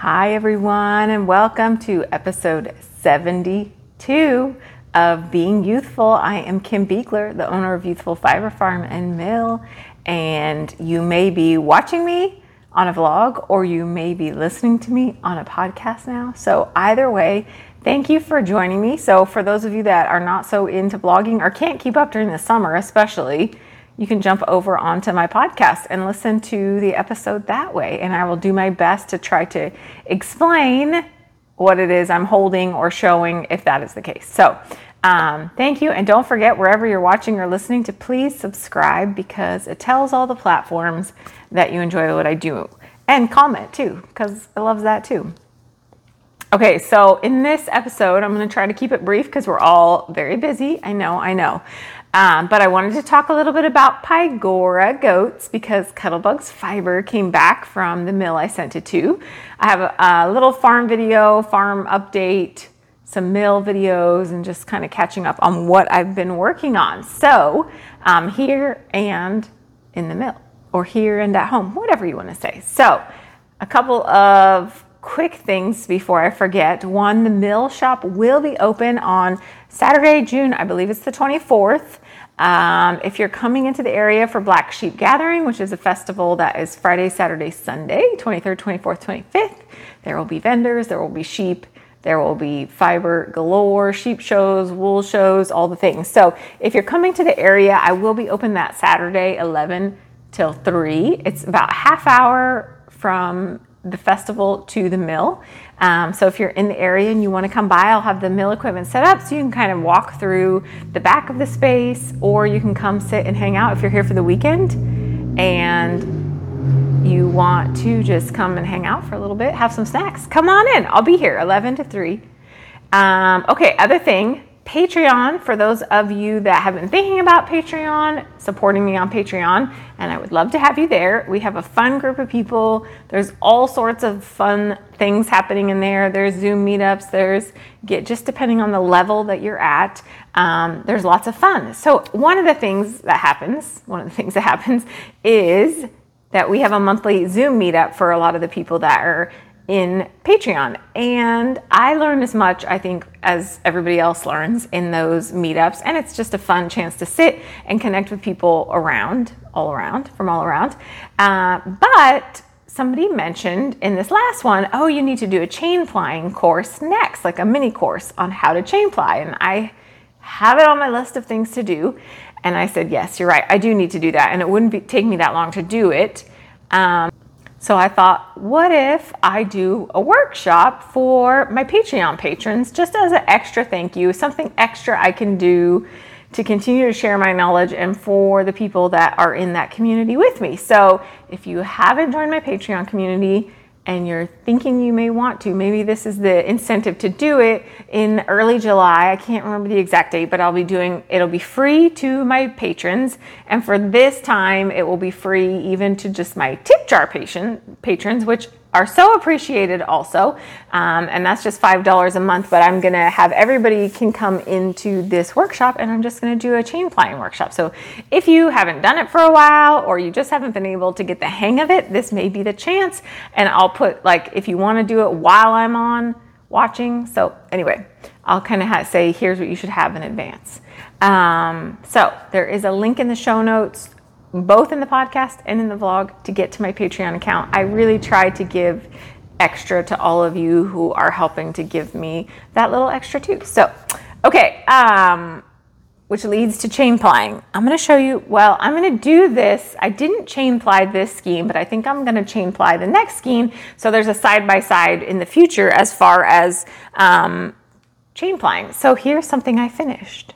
Hi, everyone, and welcome to episode 72 of Being Ewethful. I am Kim Beekler, the owner of Ewethful Fiber Farm and Mill, and you may be watching me on a vlog or you may be listening to me on a podcast now. So, either way, thank you for joining me. So, for those of you that are not so into blogging or can't keep up during the summer, especially, you can jump over onto my podcast and listen to the episode that way. And I will do my best to try to explain what it is I'm holding or showing if that is the case. So, um, thank you. And don't forget, wherever you're watching or listening, to please subscribe because it tells all the platforms that you enjoy what I do. And comment too, because it loves that too. Okay, so in this episode, I'm going to try to keep it brief because we're all very busy. I know, I know. Um, but I wanted to talk a little bit about Pygora goats because Cuddlebugs Fiber came back from the mill I sent it to. I have a, a little farm video, farm update, some mill videos, and just kind of catching up on what I've been working on. So, um, here and in the mill, or here and at home, whatever you want to say. So, a couple of quick things before I forget. One, the mill shop will be open on Saturday, June, I believe it's the 24th. Um, if you're coming into the area for Black Sheep Gathering, which is a festival that is Friday, Saturday, Sunday, 23rd, 24th, 25th, there will be vendors, there will be sheep, there will be fiber galore, sheep shows, wool shows, all the things. So if you're coming to the area, I will be open that Saturday, 11 till 3. It's about half hour from the festival to the mill. Um, so if you're in the area and you want to come by, I'll have the mill equipment set up so you can kind of walk through the back of the space, or you can come sit and hang out if you're here for the weekend and you want to just come and hang out for a little bit, have some snacks. Come on in. I'll be here 11 to 3. Um, okay, other thing Patreon, for those of you that have been thinking about Patreon, supporting me on Patreon, and I would love to have you there. We have a fun group of people. There's all sorts of fun things happening in there. There's Zoom meetups. There's get just depending on the level that you're at. Um, there's lots of fun. So one of the things that happens, one of the things that happens is that we have a monthly Zoom meetup for a lot of the people that are in Patreon. And I learn as much, I think, as everybody else learns in those meetups. And it's just a fun chance to sit and connect with people around, all around, from all around. Uh, but somebody mentioned in this last one, oh, you need to do a chain plying course next, like a mini course on how to chain ply. And I have it on my list of things to do. And I said, yes, you're right. I do need to do that. And it wouldn't be, take me that long to do it. Um, so I thought, what if I do a workshop for my Patreon patrons just as an extra thank you, something extra I can do to continue to share my knowledge and for the people that are in that community with me. So if you haven't joined my Patreon community, and you're thinking you may want to, maybe this is the incentive to do it in early July. I can't remember the exact date, but I'll be doing it'll be free to my patrons. And for this time, it will be free even to just my tip jar patient, patrons, which are so appreciated also. Um, and that's just $5 a month, but I'm gonna have everybody can come into this workshop and I'm just gonna do a chain plying workshop. So if you haven't done it for a while or you just haven't been able to get the hang of it, this may be the chance. And I'll put like, if you wanna do it while I'm on watching. So anyway, I'll kind of say, here's what you should have in advance. Um, so there is a link in the show notes both in the podcast and in the vlog to get to my Patreon account. I really try to give extra to all of you who are helping to give me that little extra too. So, okay, um, which leads to chain plying. I'm going to show you, well, I'm going to do this. I didn't chain ply this skein, but I think I'm going to chain ply the next skein. So there's a side by side in the future as far as um, chain plying. So here's something I finished.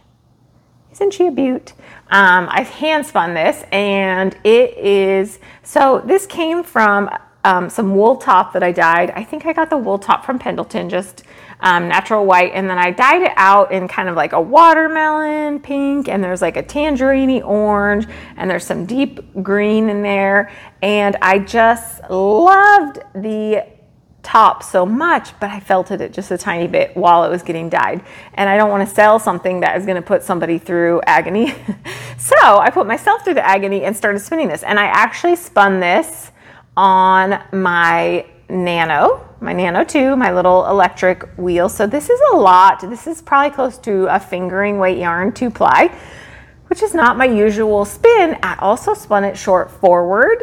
Isn't she a beaut? Um, I hand spun this and it is, so this came from um, some wool top that I dyed. I think I got the wool top from Pendleton, just um, natural white. And then I dyed it out in kind of like a watermelon pink and there's like a tangerine orange and there's some deep green in there. And I just loved the top so much, but I felt it just a tiny bit while it was getting dyed. And I don't want to sell something that is going to put somebody through agony. so I put myself through the agony and started spinning this. And I actually spun this on my Nano, my Nano 2, my little electric wheel. So this is a lot. This is probably close to a fingering weight yarn, two ply, which is not my usual spin. I also spun it short forward,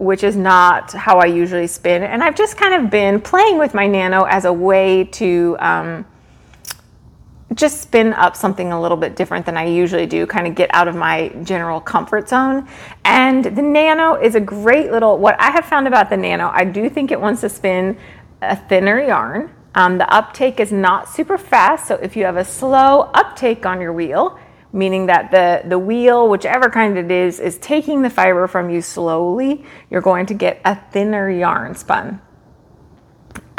which is not how I usually spin. And I've just kind of been playing with my Nano as a way to um, just spin up something a little bit different than I usually do, kind of get out of my general comfort zone. And the Nano is a great little, what I have found about the Nano, I do think it wants to spin a thinner yarn. Um, the uptake is not super fast, so if you have a slow uptake on your wheel, meaning that the, the wheel, whichever kind it is, is taking the fiber from you slowly, you're going to get a thinner yarn spun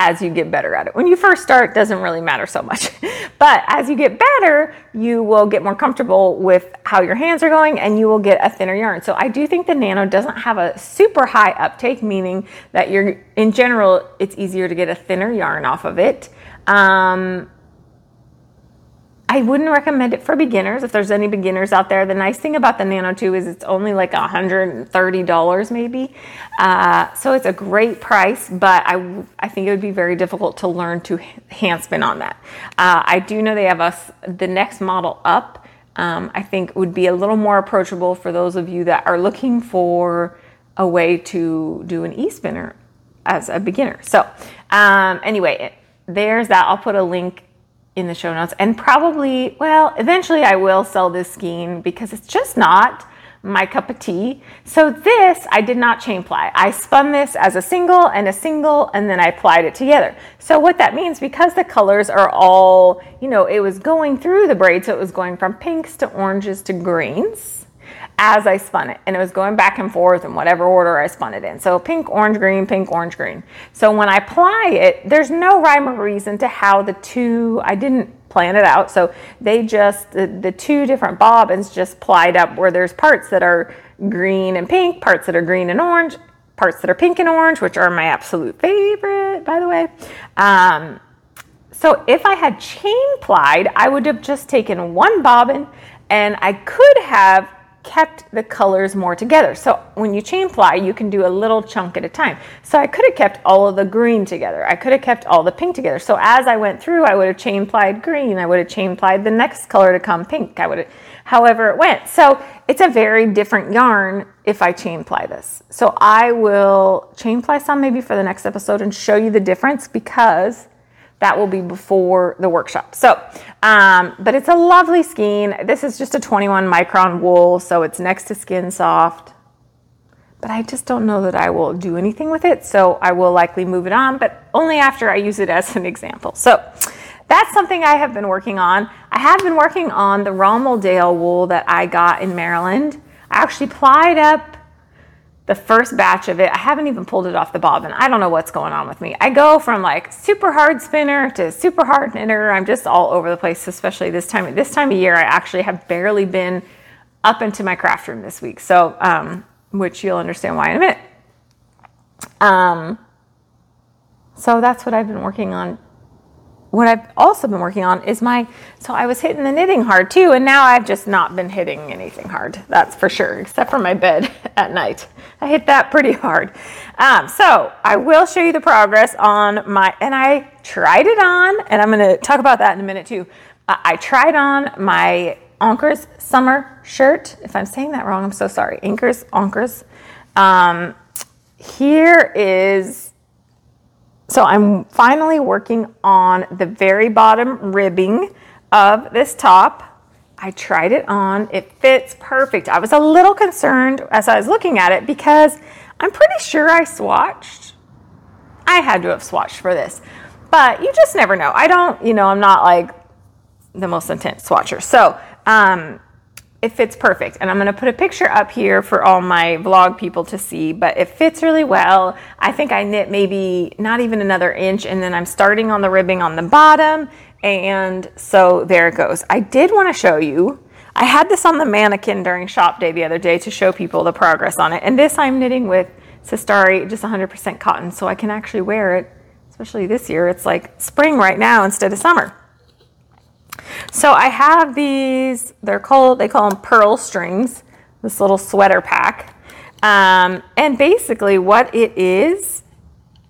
as you get better at it. When you first start, doesn't really matter so much. but as you get better, you will get more comfortable with how your hands are going and you will get a thinner yarn. So I do think the Nano doesn't have a super high uptake, meaning that you're, in general, it's easier to get a thinner yarn off of it. Um, I wouldn't recommend it for beginners. If there's any beginners out there, the nice thing about the Nano 2 is it's only like $130 maybe. Uh, so it's a great price, but I, I think it would be very difficult to learn to hand spin on that. Uh, I do know they have us the next model up. Um, I think would be a little more approachable for those of you that are looking for a way to do an e-spinner as a beginner. So um, anyway, there's that. I'll put a link in the show notes. And probably, well, eventually I will sell this skein because it's just not my cup of tea. So this I did not chain ply. I spun this as a single and a single and then I plied it together. So what that means because the colors are all, you know, it was going through the braid so it was going from pinks to oranges to greens as I spun it. And it was going back and forth in whatever order I spun it in. So pink, orange, green, pink, orange, green. So when I apply it, there's no rhyme or reason to how the two, I didn't plan it out. So they just, the, the two different bobbins just plied up where there's parts that are green and pink, parts that are green and orange, parts that are pink and orange, which are my absolute favorite, by the way. Um, so if I had chain plied, I would have just taken one bobbin and I could have kept the colors more together. So when you chain ply, you can do a little chunk at a time. So I could have kept all of the green together. I could have kept all the pink together. So as I went through, I would have chain plied green. I would have chain plied the next color to come pink. I would have, however it went. So it's a very different yarn if I chain ply this. So I will chain ply some maybe for the next episode and show you the difference because that will be before the workshop. So, um, but it's a lovely skein. This is just a 21 micron wool, so it's next to skin soft. But I just don't know that I will do anything with it, so I will likely move it on, but only after I use it as an example. So that's something I have been working on. I have been working on the Romeldale wool that I got in Maryland. I actually plied up the first batch of it. I haven't even pulled it off the bobbin. I don't know what's going on with me. I go from like super hard spinner to super hard knitter. I'm just all over the place, especially this time. This time of year, I actually have barely been up into my craft room this week. So, um, which you'll understand why in a minute. Um, so that's what I've been working on what I've also been working on is my, so I was hitting the knitting hard too, and now I've just not been hitting anything hard, that's for sure, except for my bed at night. I hit that pretty hard. Um, so I will show you the progress on my, and I tried it on, and I'm going to talk about that in a minute too. Uh, I tried on my Onkers summer shirt. If I'm saying that wrong, I'm so sorry. Inkers, Onkers. Um, here is so I'm finally working on the very bottom ribbing of this top. I tried it on, it fits perfect. I was a little concerned as I was looking at it because I'm pretty sure I swatched. I had to have swatched for this, but you just never know. I don't, you know, I'm not like the most intense swatcher. So, um, it fits perfect. And I'm going to put a picture up here for all my vlog people to see, but it fits really well. I think I knit maybe not even another inch and then I'm starting on the ribbing on the bottom. And so there it goes. I did want to show you, I had this on the mannequin during shop day the other day to show people the progress on it. And this I'm knitting with Cestari, just 100% cotton, so I can actually wear it, especially this year. It's like spring right now instead of summer. So I have these, they're called, they call them pearl strings, this little sweater pack. Um, and basically what it is,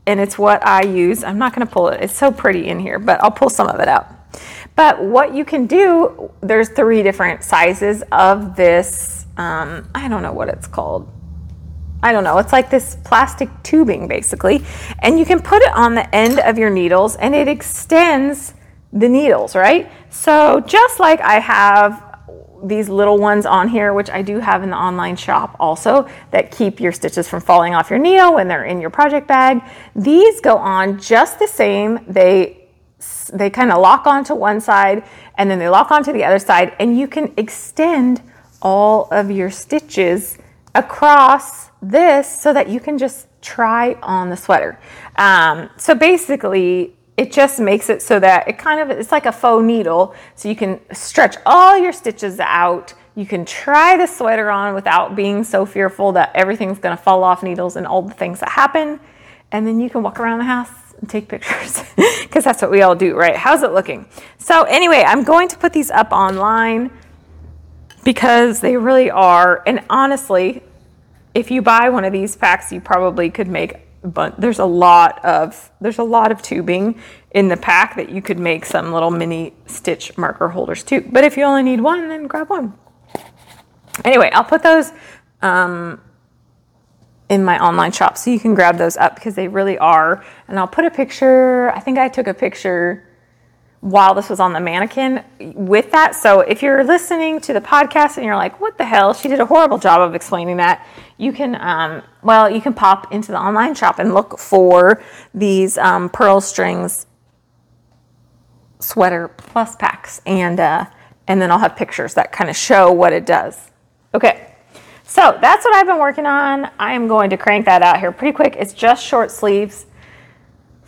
and it's what I use. I'm not going to pull it, it's so pretty in here, but I'll pull some of it out. But what you can do, there's three different sizes of this. Um, I don't know what it's called. I don't know. It's like this plastic tubing basically. And you can put it on the end of your needles and it extends the needles, right? So just like I have these little ones on here, which I do have in the online shop also, that keep your stitches from falling off your needle when they're in your project bag. These go on just the same. They they kind of lock onto one side and then they lock onto the other side, and you can extend all of your stitches across this so that you can just try on the sweater. Um, so basically, it just makes it so that it kind of it's like a faux needle. So you can stretch all your stitches out. You can try the sweater on without being so fearful that everything's going to fall off needles and all the things that happen. And then you can walk around the house and take pictures because that's what we all do right? How's it looking? So anyway i'm going to put these up online because they really are. And honestly if you buy one of these packs you probably could make but there's a lot of there's a lot of tubing in the pack that you could make some little mini stitch marker holders too. But if you only need one, then grab one. Anyway, I'll put those um, in my online shop so you can grab those up because they really are. And I'll put a picture. I think I took a picture while this was on the mannequin with that. So if you're listening to the podcast and you're like, what the hell? She did a horrible job of explaining that. You can, um, well, you can pop into the online shop and look for these um, pearl strings sweater plus packs. And, uh, and then I'll have pictures that kind of show what it does. Okay. So that's what I've been working on. I am going to crank that out here pretty quick. It's just short sleeves.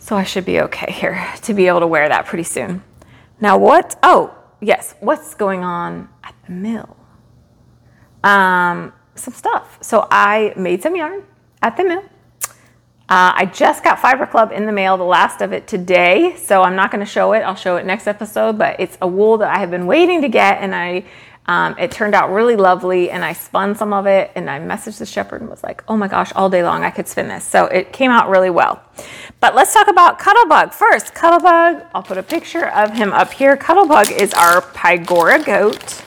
So I should be okay here to be able to wear that pretty soon. Now, what? Oh, yes. What's going on at the mill? Um, some stuff. So I made some yarn at the mill. Uh, I just got Fiber Club in the mail, the last of it today. So I'm not going to show it. I'll show it next episode. But it's a wool that I have been waiting to get, and I um, it turned out really lovely, and I spun some of it, and I messaged the shepherd and was like, "Oh my gosh, all day long I could spin this." So it came out really well. But let's talk about Cuddlebug first. Cuddlebug, I'll put a picture of him up here. Cuddlebug is our Pygora goat.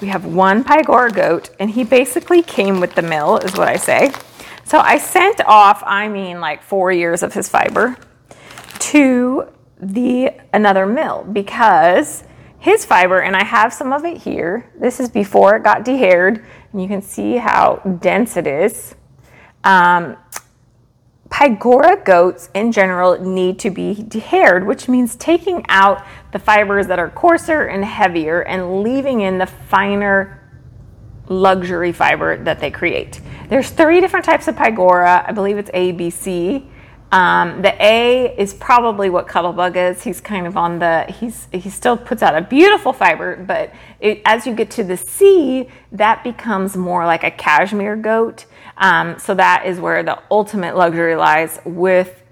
We have one Pygora goat, and he basically came with the mill, is what I say. So I sent off, I mean, like four years of his fiber to the another mill because his fiber, and I have some of it here. This is before it got dehaired, and you can see how dense it is. Um, Pygora goats in general need to be dehaired, which means taking out the fibers that are coarser and heavier and leaving in the finer luxury fiber that they create. There's three different types of Pygora. I believe it's A, B, C. Um, the A is probably what Cuddlebug is. He's kind of on the, he's, he still puts out a beautiful fiber, but it, as you get to the C, that becomes more like a cashmere goat. Um, so that is where the ultimate luxury lies with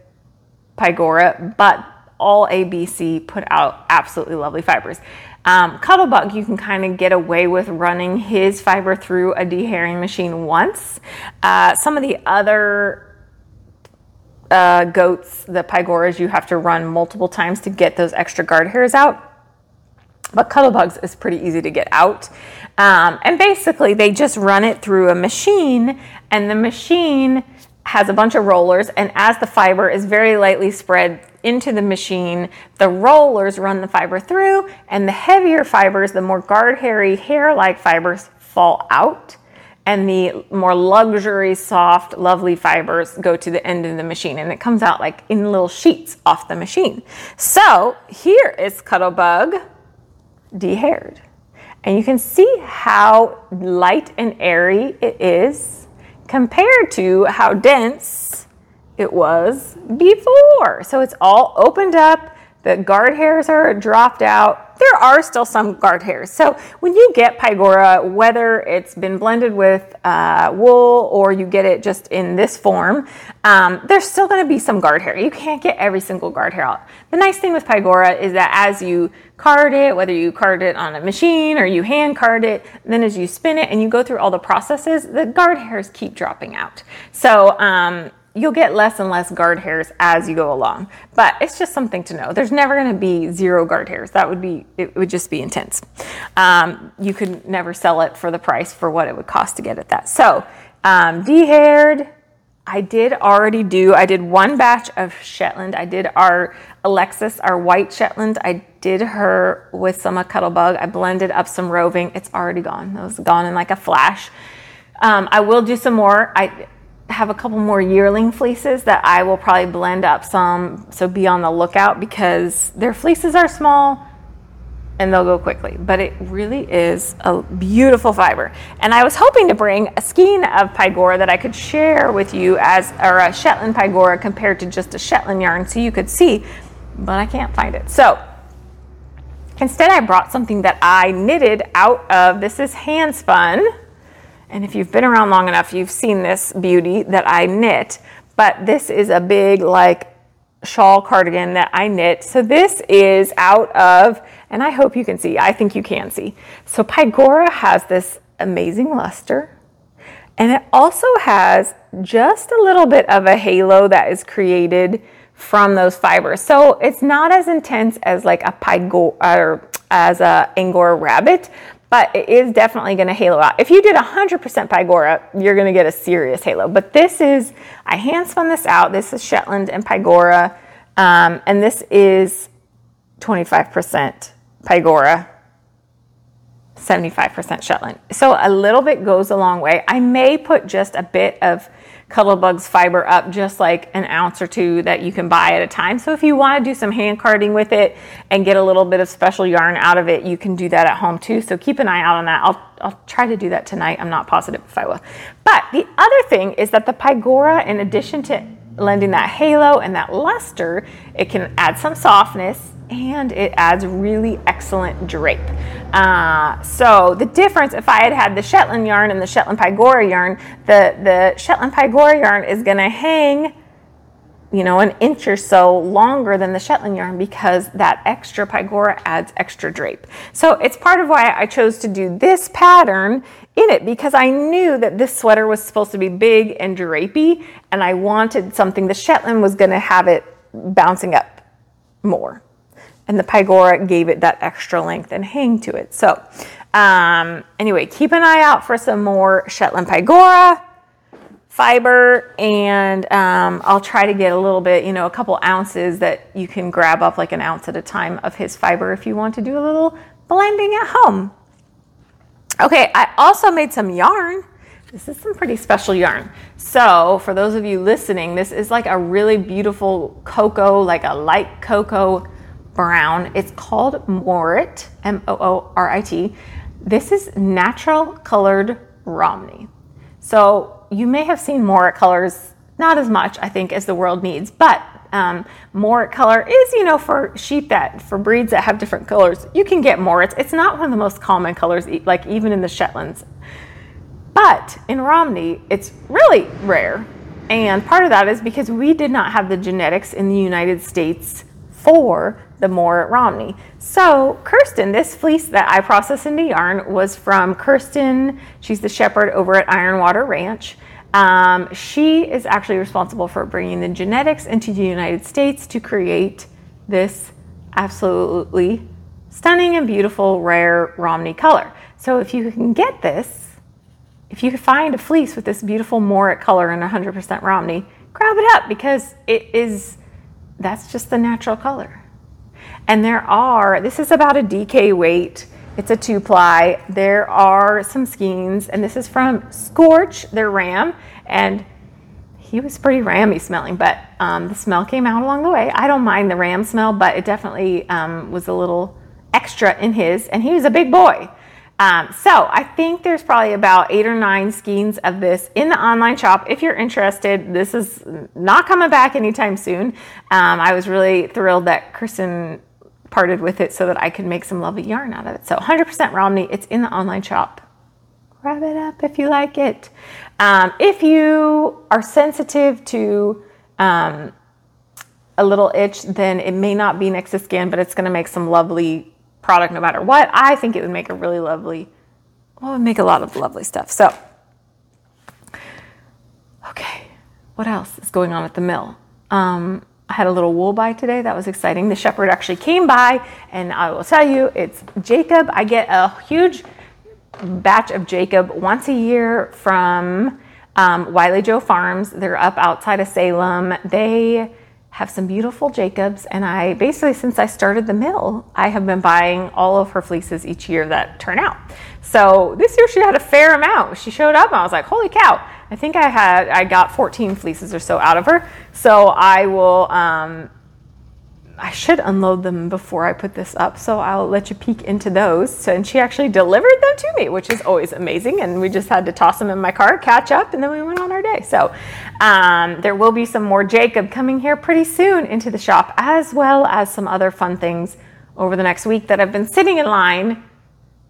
Pygora, but all ABC put out absolutely lovely fibers. Um, Cuddlebug, you can kind of get away with running his fiber through a dehairing machine once. Uh, some of the other uh, goats, the pygoras, you have to run multiple times to get those extra guard hairs out. But Cuddlebugs is pretty easy to get out. Um, and basically, they just run it through a machine, and the machine has a bunch of rollers. And as the fiber is very lightly spread into the machine, the rollers run the fiber through, and the heavier fibers, the more guard hairy hair like fibers, fall out and the more luxury, soft, lovely fibers go to the end of the machine and it comes out like in little sheets off the machine. So here is Cuddlebug dehaired. And you can see how light and airy it is compared to how dense it was before. So it's all opened up the guard hairs are dropped out. There are still some guard hairs. So when you get Pygora, whether it's been blended with uh, wool or you get it just in this form, um, there's still going to be some guard hair. You can't get every single guard hair out. The nice thing with Pygora is that as you card it, whether you card it on a machine or you hand card it, then as you spin it and you go through all the processes, the guard hairs keep dropping out. So um, you'll get less and less guard hairs as you go along. But it's just something to know. There's never going to be zero guard hairs. That would be, it would just be intense. Um, you could never sell it for the price for what it would cost to get at that. So, um, de-haired, I did already do, I did one batch of Shetland. I did our Alexis, our white Shetland. I did her with some Cuddlebug. I blended up some roving. It's already gone. It was gone in like a flash. Um, I will do some more. I have a couple more yearling fleeces that I will probably blend up some. So be on the lookout because their fleeces are small and they'll go quickly. But it really is a beautiful fiber. And I was hoping to bring a skein of Pygora that I could share with you as or a Shetland Pygora compared to just a Shetland yarn so you could see, but I can't find it. So instead I brought something that I knitted out of this is hand spun and if you've been around long enough, you've seen this beauty that I knit. But this is a big, like, shawl cardigan that I knit. So this is out of, and I hope you can see, I think you can see. So Pygora has this amazing luster. And it also has just a little bit of a halo that is created from those fibers. So it's not as intense as like a Pygora or as a Angora rabbit, but it is definitely going to halo out. If you did 100% Pygora, you're going to get a serious halo. But this is, I hand spun this out. This is Shetland and Pygora, um, and this is 25% Pygora, 75% Shetland. So a little bit goes a long way. I may put just a bit of Cuddlebug's fiber up just like an ounce or two that you can buy at a time. So if you want to do some hand carding with it and get a little bit of special yarn out of it, you can do that at home too. So keep an eye out on that. I'll, I'll try to do that tonight. I'm not positive if I will. But the other thing is that the Pygora, in addition to lending that halo and that luster, it can add some softness and it adds really excellent drape. Uh, so the difference, if I had had the Shetland yarn and the Shetland Pygora yarn, the, the Shetland Pygora yarn is going to hang, you know, an inch or so longer than the Shetland yarn because that extra Pygora adds extra drape. So it's part of why I chose to do this pattern in it because I knew that this sweater was supposed to be big and drapey and I wanted something, the Shetland was going to have it bouncing up more and the Pygora gave it that extra length and hang to it. So um, anyway, keep an eye out for some more Shetland Pygora fiber and um, I'll try to get a little bit, you know, a couple ounces that you can grab up like an ounce at a time of his fiber if you want to do a little blending at home. Okay, I also made some yarn. This is some pretty special yarn. So, for those of you listening, this is like a really beautiful cocoa, like a light cocoa brown. It's called Moorit, M O O R I T. This is natural colored Romney. So you may have seen Moorit colors, not as much, I think, as the world needs, but um, Moorit color is, you know, for sheep that, for breeds that have different colors, you can get Moorits. It's not one of the most common colors, like even in the Shetlands. But in Romney, it's really rare. And part of that is because we did not have the genetics in the United States for the Moorit Romney. So, Kirsten, this fleece that I processed into yarn was from Kirsten. She's the shepherd over at Ironwater Ranch. Um, she is actually responsible for bringing the genetics into the United States to create this absolutely stunning and beautiful rare Romney color. So, if you can get this, if you can find a fleece with this beautiful Moorit color and 100% Romney, grab it up because it is that's just the natural color. And there are, this is about a DK weight. It's a two ply. There are some skeins, and this is from Scorch, their ram. And he was pretty rammy smelling, but um, the smell came out along the way. I don't mind the ram smell, but it definitely um, was a little extra in his, and he was a big boy. Um, so I think there's probably about eight or nine skeins of this in the online shop. If you're interested, this is not coming back anytime soon. Um, I was really thrilled that Kirsten parted with it so that I could make some lovely yarn out of it. So 100% Romney, it's in the online shop. Grab it up if you like it. Um, if you are sensitive to um, a little itch, then it may not be next to Skin, but it's going to make some lovely product no matter what. I think it would make a really lovely, well, it would make a lot of lovely stuff. So, okay, what else is going on at the mill? Um, I had a little wool buy today. That was exciting. The shepherd actually came by, and I will tell you, it's Jacob. I get a huge batch of Jacob once a year from um, Wiley Joe Farms. They're up outside of Salem. They have some beautiful Jacobs, and I basically, since I started the mill, I have been buying all of her fleeces each year that turn out. So this year she had a fair amount. She showed up, and I was like, holy cow. I think I had I got 14 fleeces or so out of her. So I will um, I should unload them before I put this up, so I'll let you peek into those. So, and she actually delivered them to me, which is always amazing. And we just had to toss them in my car, catch up, and then we went on our day. So um, there will be some more Jacob coming here pretty soon into the shop, as well as some other fun things over the next week that I've been sitting in line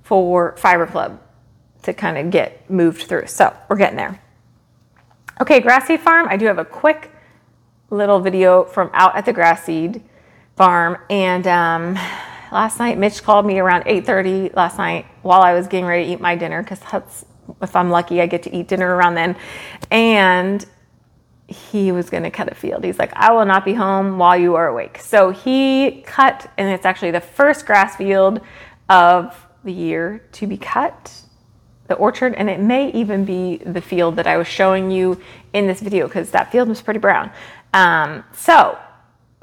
for Fiber Club to kind of get moved through. So we're getting there. Okay, grass seed farm. I do have a quick little video from out at the grass seed farm. And um, last night, Mitch called me around 8:30 last night while I was getting ready to eat my dinner because that's if I'm lucky, I get to eat dinner around then. And he was going to cut a field. He's like, I will not be home while you are awake. So he cut, and it's actually the first grass field of the year to be cut the orchard, and it may even be the field that I was showing you in this video because that field was pretty brown. Um, so,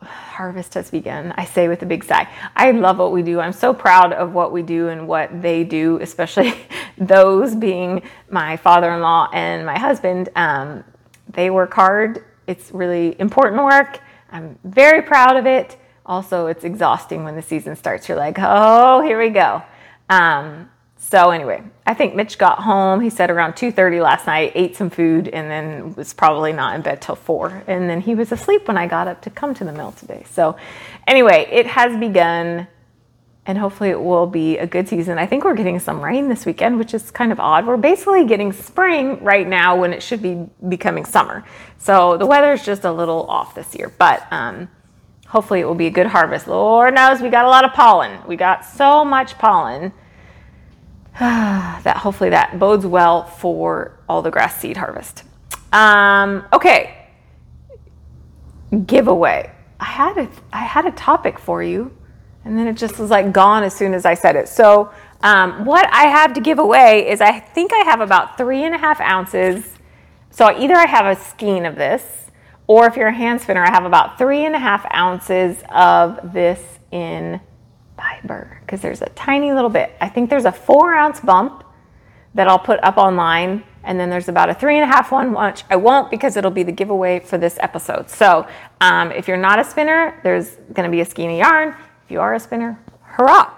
harvest has begun, I say with a big sigh. I love what we do. I'm so proud of what we do and what they do, especially those being my father in law and my husband. Um, they work hard, it's really important work. I'm very proud of it. Also, it's exhausting when the season starts. You're like, oh, here we go. Um, so anyway, I think Mitch got home. He said around 2:30 last night, ate some food, and then was probably not in bed till four. And then he was asleep when I got up to come to the mill today. So anyway, it has begun, and hopefully it will be a good season. I think we're getting some rain this weekend, which is kind of odd. We're basically getting spring right now when it should be becoming summer. So the weather is just a little off this year, but. Um, hopefully it will be a good harvest. Lord knows we got a lot of pollen. We got so much pollen that hopefully that bodes well for all the grass seed harvest. Um, okay, giveaway. I had a I had a topic for you, and then it just was like gone as soon as I said it. So um, what I have to give away is I think I have about three and a half ounces. So either I have a skein of this, or if you're a hand spinner, I have about three and a half ounces of this in fiber because there's a tiny little bit. I think there's a four ounce bump that I'll put up online, and then there's about a three and a half one, which I won't because it'll be the giveaway for this episode. So um, if you're not a spinner, there's going to be a skein of yarn. If you are a spinner, hurrah!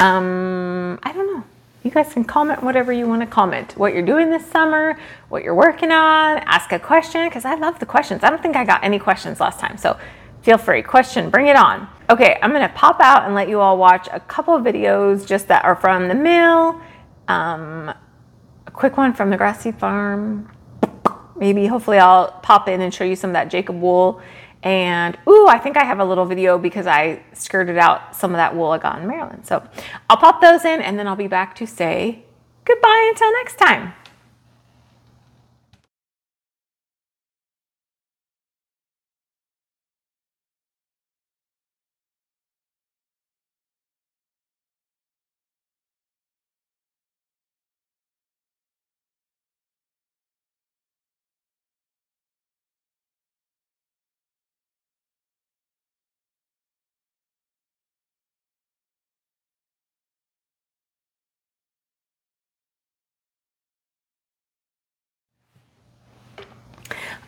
Um, I don't know. You guys can comment whatever you want to comment. What you're doing this summer, what you're working on, ask a question because I love the questions. I don't think I got any questions last time. So feel free. Question, bring it on. Okay, I'm gonna pop out and let you all watch a couple videos just that are from the mill. Um, a quick one from the grassy farm. Maybe, hopefully, I'll pop in and show you some of that Jacob wool. And ooh, I think I have a little video because I skirted out some of that wool I got in Maryland. So I'll pop those in and then I'll be back to say goodbye until next time.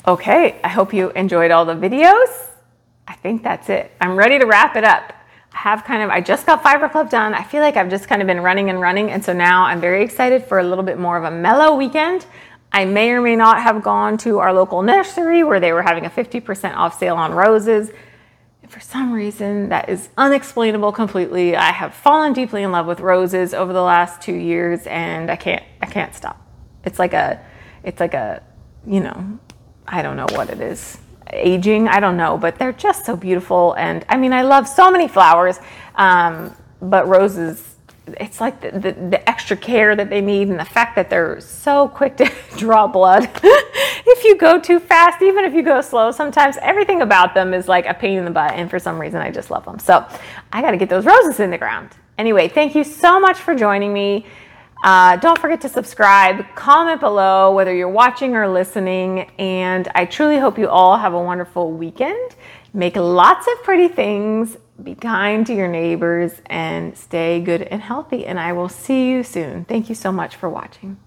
Okay, I hope you enjoyed all the videos. I think that's it. I'm ready to wrap it up. I have kind of, I just got Fiber Club done. I feel like I've just kind of been running and running. And so now I'm very excited for a little bit more of a mellow weekend. I may or may not have gone to our local nursery where they were having a 50% off sale on roses. And for some reason that is unexplainable completely. I have fallen deeply in love with roses over the last two years and I can't, I can't stop. It's like a, it's like a, you know, I don't know what it is, aging, I don't know, but they're just so beautiful. And I mean, I love so many flowers, um, but roses, it's like the, the, the, extra care that they need and the fact that they're so quick to draw blood. if if you go too fast, even if you go slow, sometimes everything about them is like a pain in the butt. And for some reason, I just love them. So I got to get those roses in the ground. Anyway, thank you so much for joining me. Uh, don't forget to subscribe, comment below whether you're watching or listening, and I truly hope you all have a wonderful weekend. Make lots of pretty things, be kind to your neighbors, and stay good and healthy. And I will see you soon. Thank you so much for watching.